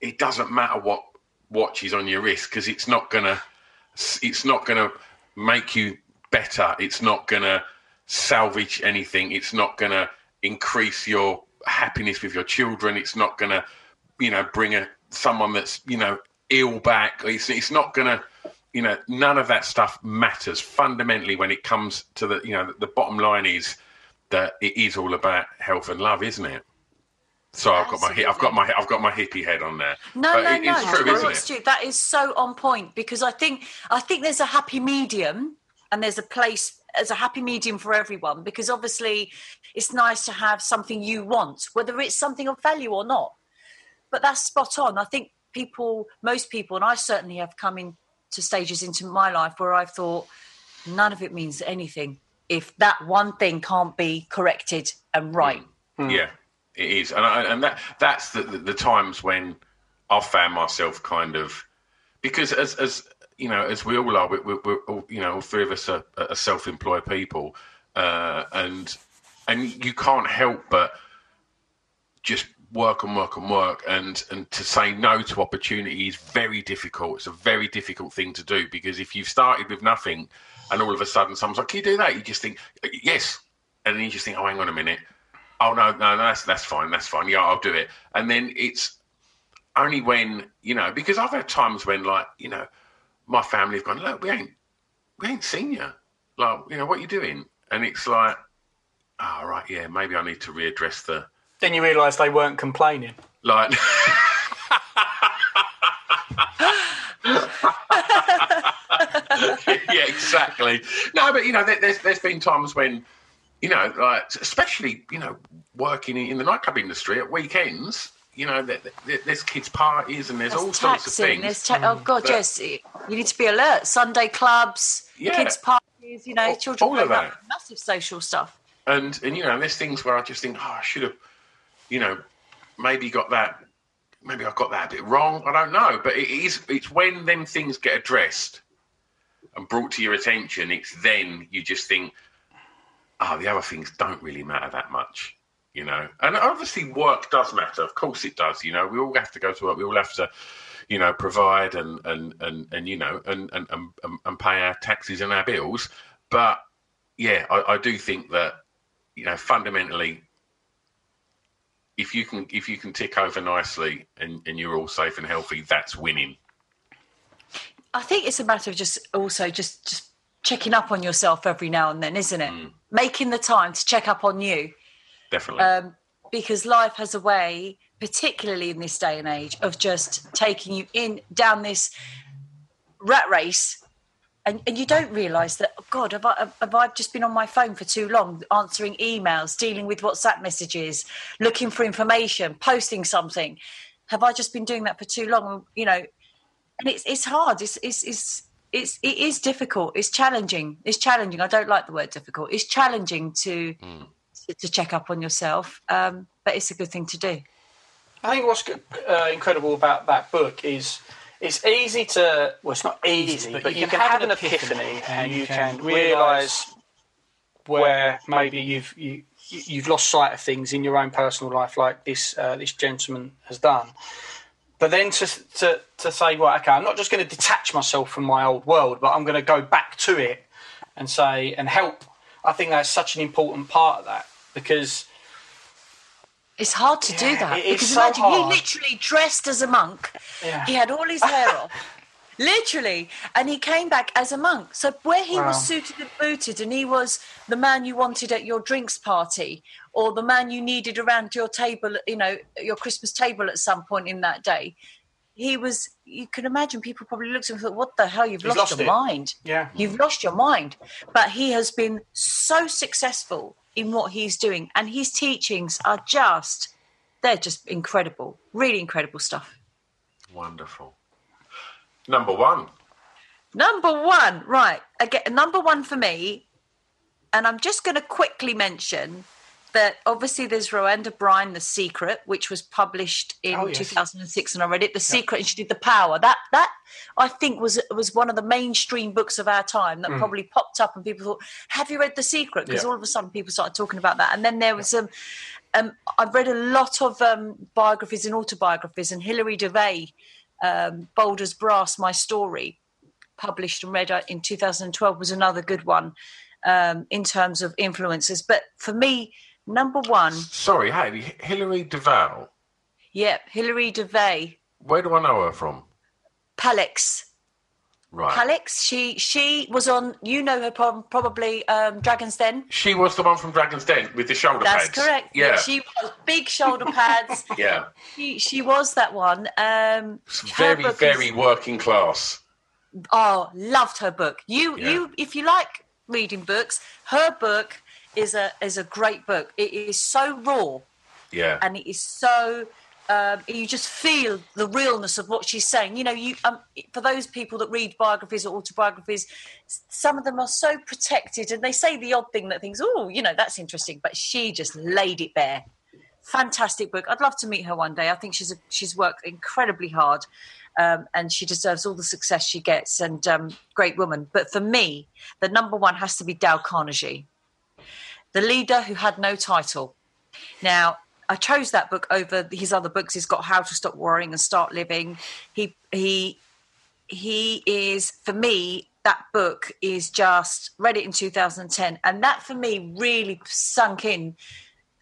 A: it doesn't matter what watch is on your wrist because it's not gonna it's not gonna make you better. It's not gonna salvage anything. It's not gonna increase your happiness with your children. It's not gonna, you know, bring a someone that's you know ill back. It's it's not gonna, you know, none of that stuff matters fundamentally when it comes to the you know the bottom line is that it is all about health and love, isn't it? So I've got my I've got my I've got my hippie head on there.
C: No,
A: But
C: no,
A: it-
C: no.
A: it's true,
C: no,
A: isn't it?
C: That is so on point because I think I think there's a happy medium and there's a place as a happy medium for everyone because obviously it's nice to have something you want, whether it's something of value or not. But that's spot on. I think people, most people, and I certainly have come into stages into my life where I've thought none of it means anything if that one thing can't be corrected and right. Hmm.
A: Yeah, it is, and I, and that that's the, the the times when I've found myself kind of because as as you know as we all are, we, we, we're all, you know all three of us are, are self-employed people, uh, and and you can't help but just work and work and work and and to say no to opportunity is very difficult. It's a very difficult thing to do because if you've started with nothing and all of a sudden someone's like can you do that? You just think yes. And then you just think oh hang on a minute. Oh no no that's that's fine that's fine. Yeah i'll do it. And then it's only when you know because i've had times when like you know my family have gone look we ain't we ain't seen you. Like you know what you doing? And it's like oh right yeah maybe i need to readdress the
B: Then you realise they weren't complaining.
A: like yeah exactly. No but you know there, there's there's been times when you know like especially you know working in, in the nightclub industry at weekends you know there, there, there's kids parties and there's, all
C: There's
A: sorts of things
C: There's ta- oh god,
A: But-
C: yes. You need to be alert. Sunday clubs,
A: Yeah.
C: kids parties. You know,
A: All-
C: children
A: all of that.
C: massive social stuff.
A: and and you know there's things where I just think oh I should have you know maybe got that maybe I got that a bit wrong I don't know but it is it's when them things get addressed and brought to your attention it's then you just think oh the other things don't really matter that much you know and obviously work does matter of course it does you know we all have to go to work we all have to you know provide and and and, and you know and, and and and pay our taxes and our bills but yeah, I, I do think that you know fundamentally, if you can if you can tick over nicely and, and you're all safe and healthy, that's winning.
C: I think it's a matter of just also just just checking up on yourself every now and then, isn't it?
A: Mm.
C: Making the time to check up on you,
A: Definitely.
C: um, because life has a way, particularly in this day and age, of just taking you in down this rat race. And, and you don't realise that, oh God, have I, have I just been on my phone for too long, answering emails, dealing with WhatsApp messages, looking for information, posting something? Have I just been doing that for too long? You know, and it's it's hard. It's it's it's it's it is difficult. It's challenging. It's challenging. I don't like the word difficult. It's challenging to to, to check up on yourself, um, but it's a good thing to do.
B: I think what's good- uh, incredible about that book is it's easy to well, it's not easy, but, you, can, have an epiphany and you can realise where maybe you've you, you- you've lost sight of things in your own personal life, like this uh, this gentleman has done. But then to, to to say, well, okay, I'm not just going to detach myself from my old world, but I'm going to go back to it and say and help. I think that's such an important part of that because
C: It's hard to do that because
B: so
C: imagine
B: hard.
C: he literally dressed as a monk.
B: Yeah.
C: He had all his hair off, literally, and he came back as a monk. So where he
B: Wow.
C: was suited and booted, and he was the man you wanted at your drinks party, or the man you needed around your table, you know, your Christmas table at some point in that day. He was. You can imagine people probably looked at him and thought, "What the hell? You've lost,
B: lost
C: your
B: it."
C: mind.
B: Yeah.
C: You've lost your mind." But he has been so successful in what he's doing, and his teachings are just they're just incredible, really incredible stuff.
A: Wonderful. Number one.
C: Number one, right? Again, number one for me, and I'm just going to quickly mention that obviously there's Rhonda Byrne, The Secret, which was published in
B: Oh, yes.
C: 2006, and I read it. The Secret, and she did The Power. That that I think was was one of the mainstream books of our time that probably popped up, and people thought, "Have you read The Secret?" Because
B: Mm. Yeah.
C: all of a sudden people started talking about that, and then there was um, um I've read a lot of um, biographies and autobiographies, and Hilary Devey, um, Bold as Brass, My Story published and read uh, in 2012 was another good one um, in terms of influences. But for me, number one,
A: Sorry, hey, Hilary Duval.
C: yep, Hilary Devey,
A: Where do I know her from?
C: Pall-Ex.
A: Right.
C: Calix. She she was on. You know her prob- probably um, Dragon's Den.
A: She was the one from Dragon's Den with the shoulder
C: That's
A: pads.
C: correct.
A: Yeah.
C: She was big shoulder pads.
A: yeah.
C: she she was that one. Um,
A: Very, very
C: is-
A: working class.
C: oh, loved her book. You
A: Yeah.
C: you if you like reading books, her book is a is a great book. It is so raw
A: Yeah.
C: and it is so um, you just feel the realness of what she's saying. You know, you um, for those people that read biographies or autobiographies, some of them are so protected, and they say the odd thing that thinks, oh, you know, that's interesting, but she just laid it bare. Fantastic book. I'd love to meet her one day. I think she's a, she's worked incredibly hard, um, and she deserves all the success she gets. And um, great woman. But for me, the number one has to be Dale Carnegie, the leader who had no title. Now, I chose that book over his other books. He's got How to Stop Worrying and Start Living. He he he is for me that book is just read it in 2010 and that for me really sunk in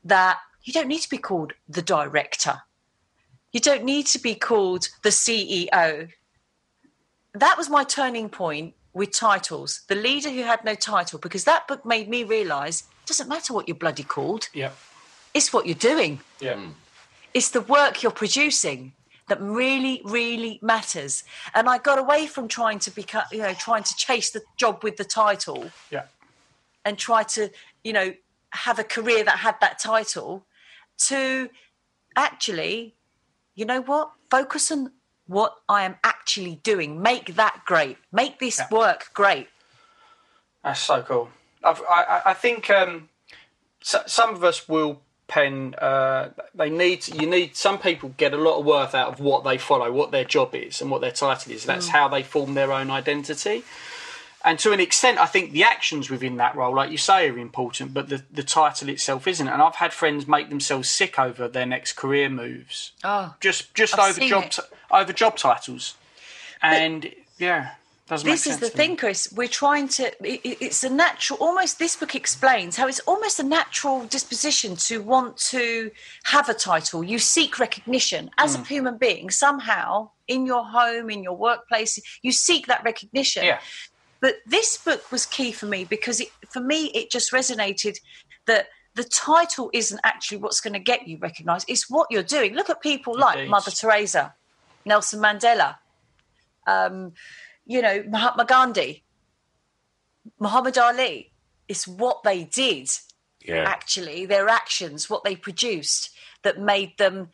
C: that you don't need to be called the director. You don't need to be called the CEO. That was my turning point with titles. The leader who had no title because that book made me realize doesn't matter what you're bloody called.
B: Yeah.
C: It's what you're doing.
B: Yeah. Hmm.
C: It's the work you're producing that really, really matters. And I got away from trying to become, you know, trying to chase the job with the title
B: Yeah.
C: and try to, you know, have a career that had that title to actually, you know what? Focus on what I am actually doing. Make that great. Make this
B: Yeah.
C: work great.
B: That's so cool. I've, I, I- think um, so, some of us will pen. Uh, they need you need some people get a lot of worth out of what they follow, what their job is, and what their title is. That's how they form their own identity. And to an extent, I think the actions within that role, like you say, are important, but the, the title itself isn't. And I've had friends make themselves sick over their next career moves,
C: Oh,
B: just just
C: I've
B: over job t- over job titles. And yeah, doesn't
C: this is the thing chris. We're trying to it, it- it's a natural almost this book explains how it's almost a natural disposition to want to have a title. You seek recognition. As
B: Mm.
C: a human being somehow in your home in your workplace you seek that recognition.
B: Yeah.
C: but this book was key for me because it, for me it just resonated that the title isn't actually what's going to get you recognized. It's what you're doing. Look at people like mother teresa nelson mandela um, you know, Mahatma Gandhi, Muhammad Ali. It's what they did,
A: Yeah.
C: actually, their actions, what they produced that made them,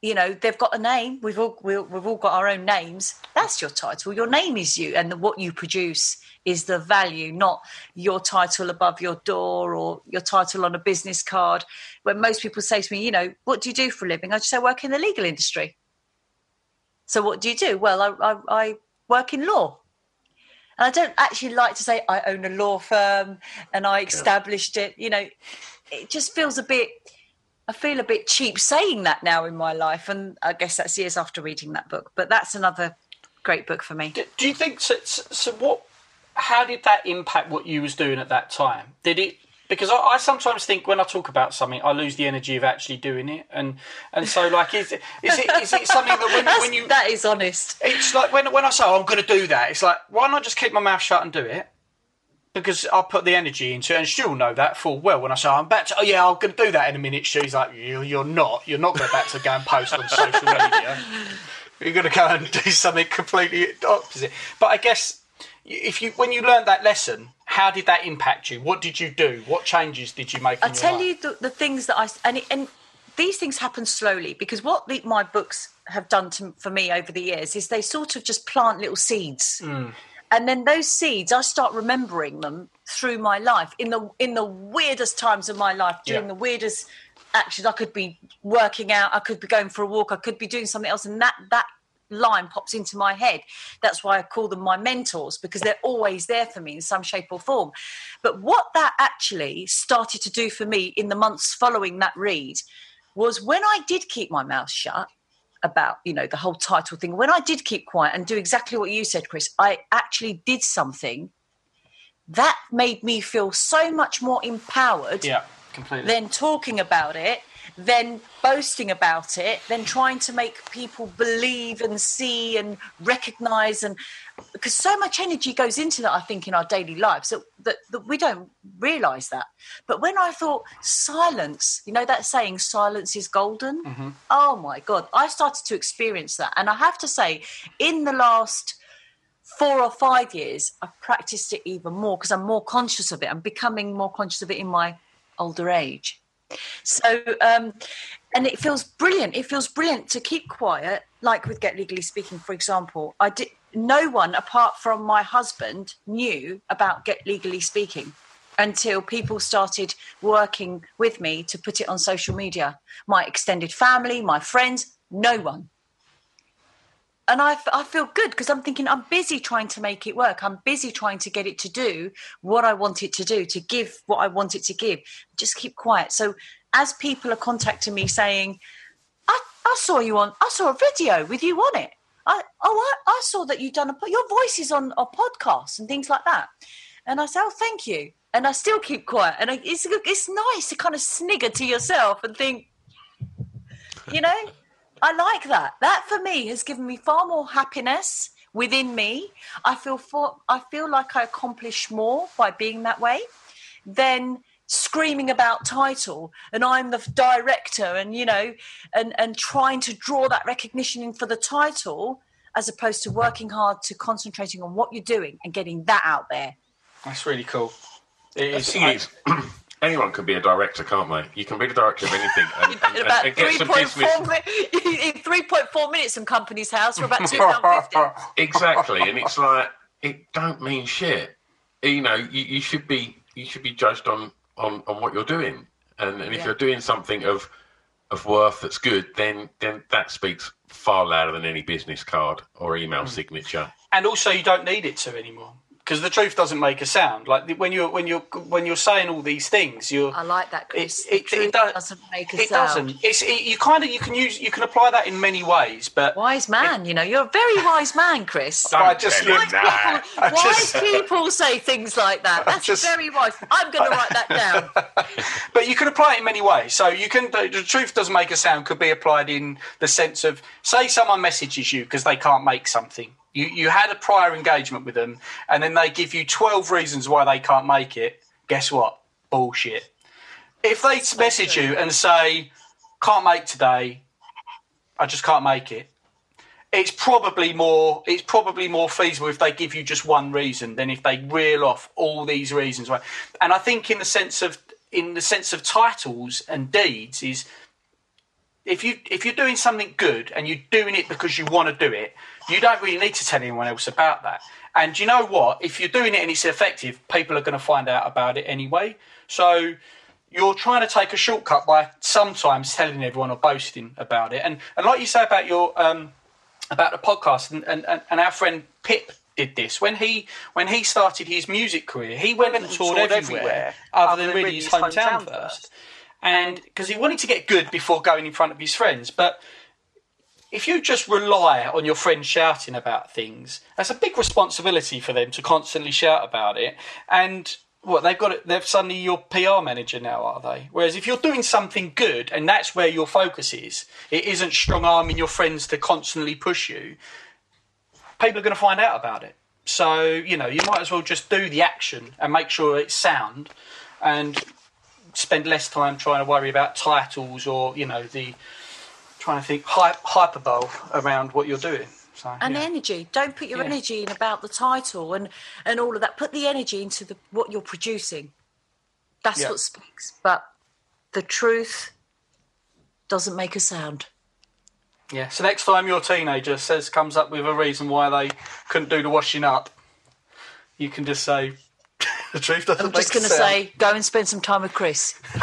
C: you know, they've got a name. We've all, we, we've all got our own names. That's your title. Your name is you. And what you produce is the value, not your title above your door or your title on a business card. When most people say to me, you know, what do you do for a living? I just say, I work in the legal industry. So what do you do? Well, I, I, I work in law. And I don't actually like to say I own a law firm and I established it. You know, it just feels a bit, I feel a bit cheap saying that now in my life. And I guess that's years after reading that book. But that's another great book for me.
B: Do, do you think so, so? So what? How did that impact what you was doing at that time? Did it? Because I, I sometimes think when I talk about something, I lose the energy of actually doing it, and and so like is it is it is it something that when, when you
C: that is honest.
B: it's like when when I say oh, I'm going to do that, it's like why not just keep my mouth shut and do it? Because I put the energy into it, and she'll know that full well. When I say I'm about to, oh yeah, I'm going to do that in a minute, she's like, you, you're not, you're not going back to go and post on social media. You're going to go and do something completely opposite. But I guess if you when you learned that lesson, how did that impact you? What did you do? What changes did you make?
C: I
B: in your
C: tell
B: life?
C: you the, the things that I and it, and these things happen slowly because what the, my books have done to, for me over the years is they sort of just plant little seeds, mm. and then those seeds I start remembering them through my life in the in the weirdest times of my life during
B: Yeah.
C: the weirdest actions. I could be working out, I could be going for a walk, I could be doing something else, and that that line pops into my head. That's why I call them my mentors because they're always there for me in some shape or form. But what that actually started to do for me in the months following that read was when I did keep my mouth shut about, you know, the whole title thing, when I did keep quiet and do exactly what you said, Chris, I actually did something that made me feel so much more empowered
B: Yeah, completely.
C: than talking about it then boasting about it, then trying to make people believe and see and recognize and because so much energy goes into that, I think, in our daily lives that, that, that we don't realize that. But when I thought silence, you know, that saying, silence is golden. Mm-hmm. Oh my God, I started to experience that. And I have to say, in the last four or five years, I've practiced it even more because I'm more conscious of it. I'm becoming more conscious of it in my older age. So, um, and it feels brilliant. It feels brilliant to keep quiet, like with Get Legally Speaking, for example. I did no one apart from my husband knew about Get Legally Speaking until people started working with me to put it on social media. My extended family, my friends, no one. And I, I feel good because I'm thinking I'm busy trying to make it work. I'm busy trying to get it to do what I want it to do, to give what I want it to give. Just keep quiet. So as people are contacting me saying, I, I saw you on, I saw a video with you on it. I, oh, I, I saw that you've done a, your voice is on a podcast and things like that. And I say, oh, thank you. And I still keep quiet. And I, it's, it's nice to kind of snigger to yourself and think, you know, I like that. That for me has given me far more happiness within me. I feel for, I feel like I accomplish more by being that way than screaming about title and I'm the director and you know and and trying to draw that recognition in for the title as opposed to working hard to concentrating on what you're doing and getting that out there.
B: That's really cool.
A: It is, the thing is, anyone can be a director, can't they? You can be the director of anything and, and, and, and get some business.
C: in 3.4 minutes from Companies House for about £2.50.
A: exactly. And it's like, it don't mean shit. You know, you, you should be you should be judged on on, on what you're doing. And, and if yeah. you're doing something of of worth that's good, then then that speaks far louder than any business card or email mm. signature.
B: And also, you don't need it to anymore because the truth doesn't make a sound. Like when you're when you're when you're saying all these things, you're.
C: I like that, Chris. It, it, it does, not make a
B: it
C: sound.
B: doesn't. It's it, you kind of you can use you can apply that in many ways, but
C: wise man. you know, you're a very wise man, Chris.
A: Don't I just wise,
C: people, wise people say things like that. That's just, very wise. I'm going to write that down.
B: but you can apply it in many ways. So you can the, the truth doesn't make a sound could be applied in the sense of say someone messages you because they can't make something you you had a prior engagement with them, and then they give you twelve reasons why they can't make it. Guess what? Bullshit. If they message you and say, "Can't make today," I just can't make it. It's probably more. It's probably more feasible if they give you just one reason than if they reel off all these reasons. And I think in the sense of in the sense of titles and deeds is if you if you're doing something good and you're doing it because you want to do it, you don't really need to tell anyone else about that. And you know what? If you're doing it and it's effective, people are going to find out about it anyway. So you're trying to take a shortcut by sometimes telling everyone or boasting about it. And and like you say about your um, about the podcast, and, and, and our friend Pip did this when he when he started his music career. He went, and toured, toured everywhere, everywhere, other than really his hometown, hometown first. And because he wanted to get good before going in front of his friends, but if you just rely on your friends shouting about things, that's a big responsibility for them to constantly shout about it. And what they've got it, they've suddenly your PR manager now, are they? Whereas if you're doing something good and that's where your focus is, it isn't strong arming your friends to constantly push you. People are going to find out about it. So you know you might as well just do the action and make sure it's sound, and spend less time trying to worry about titles or you know the trying to think hyper, hyperbole around what you're doing. So,
C: and yeah. energy. Don't put your yeah. energy in about the title and, and all of that. Put the energy into the what you're producing. That's yeah. what speaks. But the truth doesn't make a sound.
B: Yeah. So next time your teenager says comes up with a reason why they couldn't do the washing up, you can just say the truth doesn't. I'm
C: just going to say, go and spend some time with Chris.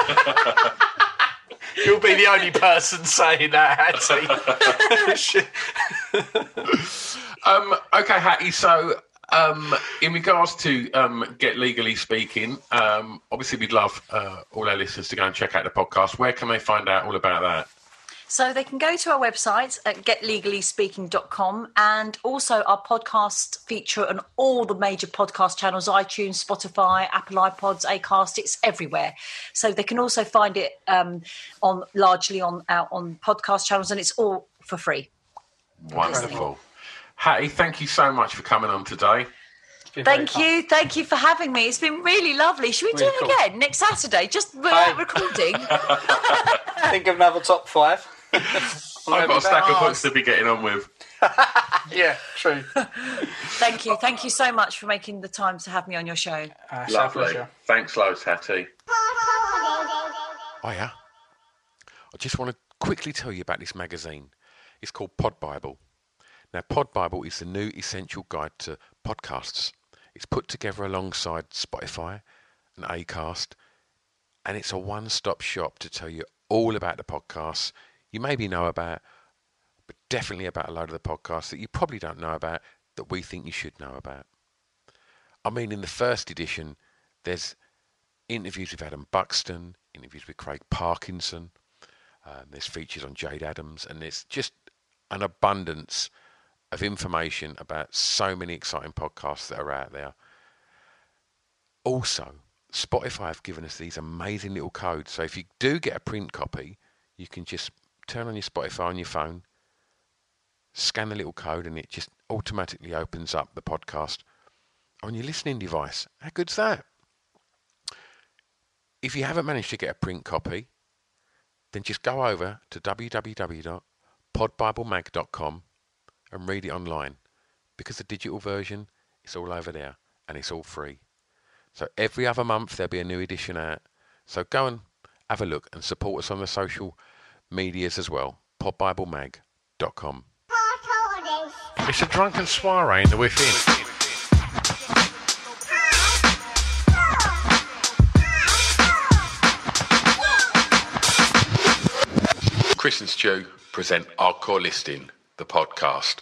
B: You'll be the only person saying that, Hattie.
A: um, okay, Hattie. So, um, in regards to um, Get Legally Speaking, um, obviously we'd love uh, all our listeners to go and check out the podcast. Where can they find out all about that?
C: So they can go to our website at getlegallyspeaking.com and also our podcast feature on all the major podcast channels iTunes, Spotify, Apple iPods, Acast, it's everywhere. So they can also find it um, on largely on out on podcast channels and it's all for free.
F: Wonderful. Hattie, thank you so much for coming on today.
C: Thank you, thank you for having me. It's been really lovely. Should we do it
B: cool.
C: again next Saturday? Just without
B: Hey.
C: recording.
B: Think of another top five.
F: I've got a stack of books to be getting on with.
B: Yeah, true.
C: thank you, thank you so much for making the time to have me on your show.
B: Uh,
F: Lovely.
B: pleasure.
F: Thanks loads, Hattie.
A: Oh, yeah. I just want to quickly tell you about this magazine. It's called Pod Bible. Now, Pod Bible is the new essential guide to podcasts. It's put together alongside Spotify and Acast, and it's a one stop shop to tell you all about the podcasts you maybe know about, but definitely about a load of the podcasts that you probably don't know about that we think you should know about. I mean, in the first edition, there's interviews with Adam Buxton, interviews with Craig Parkinson, um, there's features on Jade Adams, and there's just an abundance of information about so many exciting podcasts that are out there. Also, Spotify have given us these amazing little codes. So if you do get a print copy, you can just turn on your Spotify on your phone, scan the little code, and it just automatically opens up the podcast on your listening device. How good's that? If you haven't managed to get a print copy, then just go over to www.podbiblemag.com and read it online because the digital version is all over there and it's all free. So every other month there'll be a new edition out. So go and have a look and support us on the social medias as well. podbiblemag.com.
G: It's a drunken soiree in the within.
F: Chris and Stu present Hardcore Listening, the podcast.